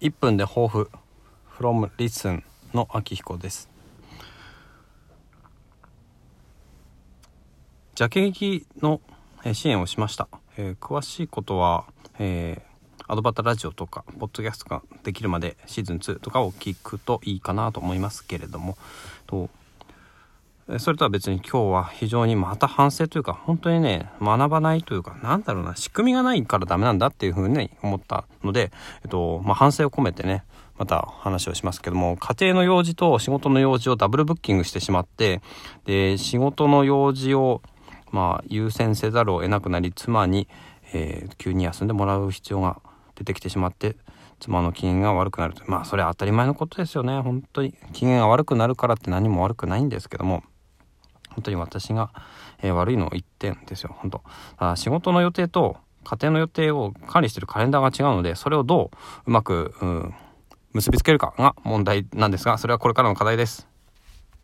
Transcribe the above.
1分で抱負 from listen の秋彦です。ジャケ劇の支援をしました、えー、詳しいことは、えー、アドバタラジオとかポッドキャストができるまでシーズン2とかを聞くといいかなと思いますけれども。とそれとは別に今日は非常にまた反省というか本当にね学ばないというかなんだろうな仕組みがないからダメなんだっていうふうに思ったので、えっとまあ、反省を込めてねまた話をしますけども家庭の用事と仕事の用事をダブルブッキングしてしまってで仕事の用事をまあ優先せざるを得なくなり妻に、えー、急に休んでもらう必要が出てきてしまって妻の機嫌が悪くなるとまあそれは当たり前のことですよね本当に。機嫌が悪くなるからって何も悪くないんですけども本当に私が、えー、悪いの一点ですよ、本当あ仕事の予定と家庭の予定を管理してるカレンダーが違うので、それをどううまく、うん、結びつけるかが問題なんですが、それはこれからの課題です。